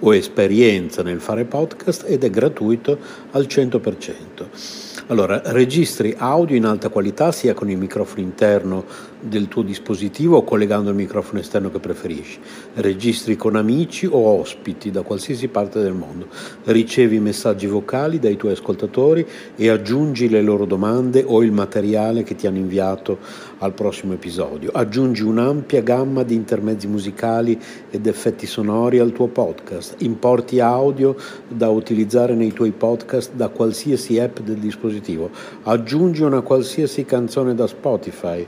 o esperienza nel fare podcast ed è gratuito al 100%. Allora, registri audio in alta qualità sia con il microfono interno del tuo dispositivo o collegando il microfono esterno che preferisci. Registri con amici o ospiti da qualsiasi parte del mondo. Ricevi messaggi vocali dai tuoi ascoltatori e aggiungi le loro domande o il materiale che ti hanno inviato al prossimo episodio. Aggiungi un'ampia gamma di intermezzi musicali ed effetti sonori al tuo podcast. Importi audio da utilizzare nei tuoi podcast da qualsiasi app del dispositivo. Aggiungi una qualsiasi canzone da Spotify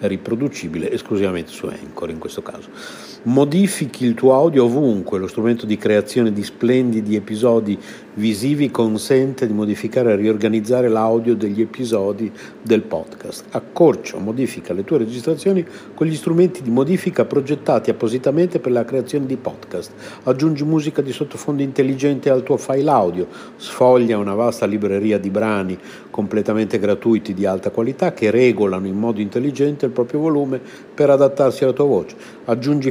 riproducibile esclusivamente su Anchor in questo caso. Modifichi il tuo audio ovunque, lo strumento di creazione di splendidi episodi visivi consente di modificare e riorganizzare l'audio degli episodi del podcast. Accorcia o modifica le tue registrazioni con gli strumenti di modifica progettati appositamente per la creazione di podcast. Aggiungi musica di sottofondo intelligente al tuo file audio, sfoglia una vasta libreria di brani completamente gratuiti di alta qualità che regolano in modo intelligente il proprio volume per adattarsi alla tua voce. Aggiungi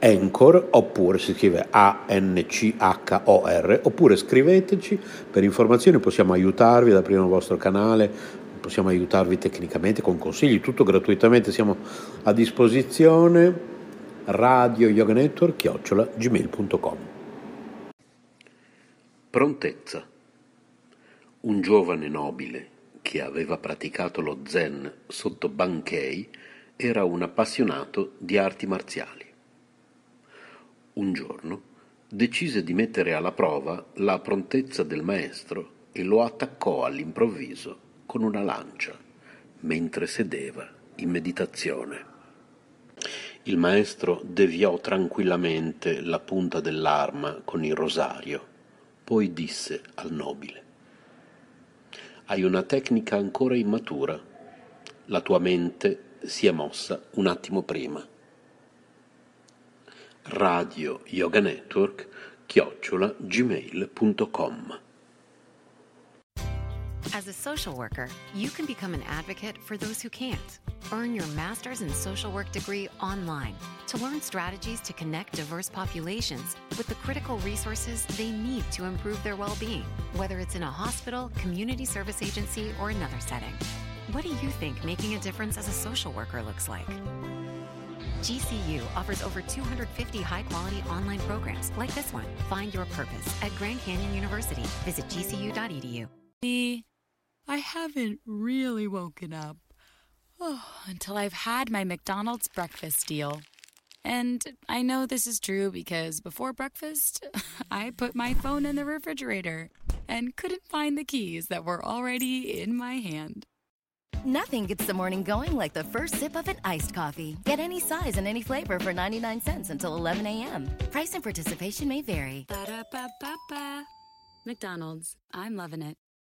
Anchor oppure si scrive A-N-C-H-O-R oppure scriveteci. Per informazioni, possiamo aiutarvi ad aprire il vostro canale, possiamo aiutarvi tecnicamente con consigli, tutto gratuitamente, siamo a disposizione. Radio yoga network chiocciola gmail.com Prontezza. Un giovane nobile che aveva praticato lo zen sotto Bankei era un appassionato di arti marziali. Un giorno decise di mettere alla prova la prontezza del maestro e lo attaccò all'improvviso con una lancia mentre sedeva in meditazione. Il maestro deviò tranquillamente la punta dell'arma con il rosario, poi disse al nobile Hai una tecnica ancora immatura. La tua mente si è mossa un attimo prima. Radio Yoga Network chiocciola gmail.com As a social worker, you can become an advocate for those who can't. Earn your master's in social work degree online to learn strategies to connect diverse populations with the critical resources they need to improve their well being, whether it's in a hospital, community service agency, or another setting. What do you think making a difference as a social worker looks like? GCU offers over 250 high quality online programs like this one. Find your purpose at Grand Canyon University. Visit gcu.edu. I haven't really woken up oh, until I've had my McDonald's breakfast deal. And I know this is true because before breakfast, I put my phone in the refrigerator and couldn't find the keys that were already in my hand. Nothing gets the morning going like the first sip of an iced coffee. Get any size and any flavor for 99 cents until 11 a.m. Price and participation may vary. Ba-da-ba-ba-ba. McDonald's. I'm loving it.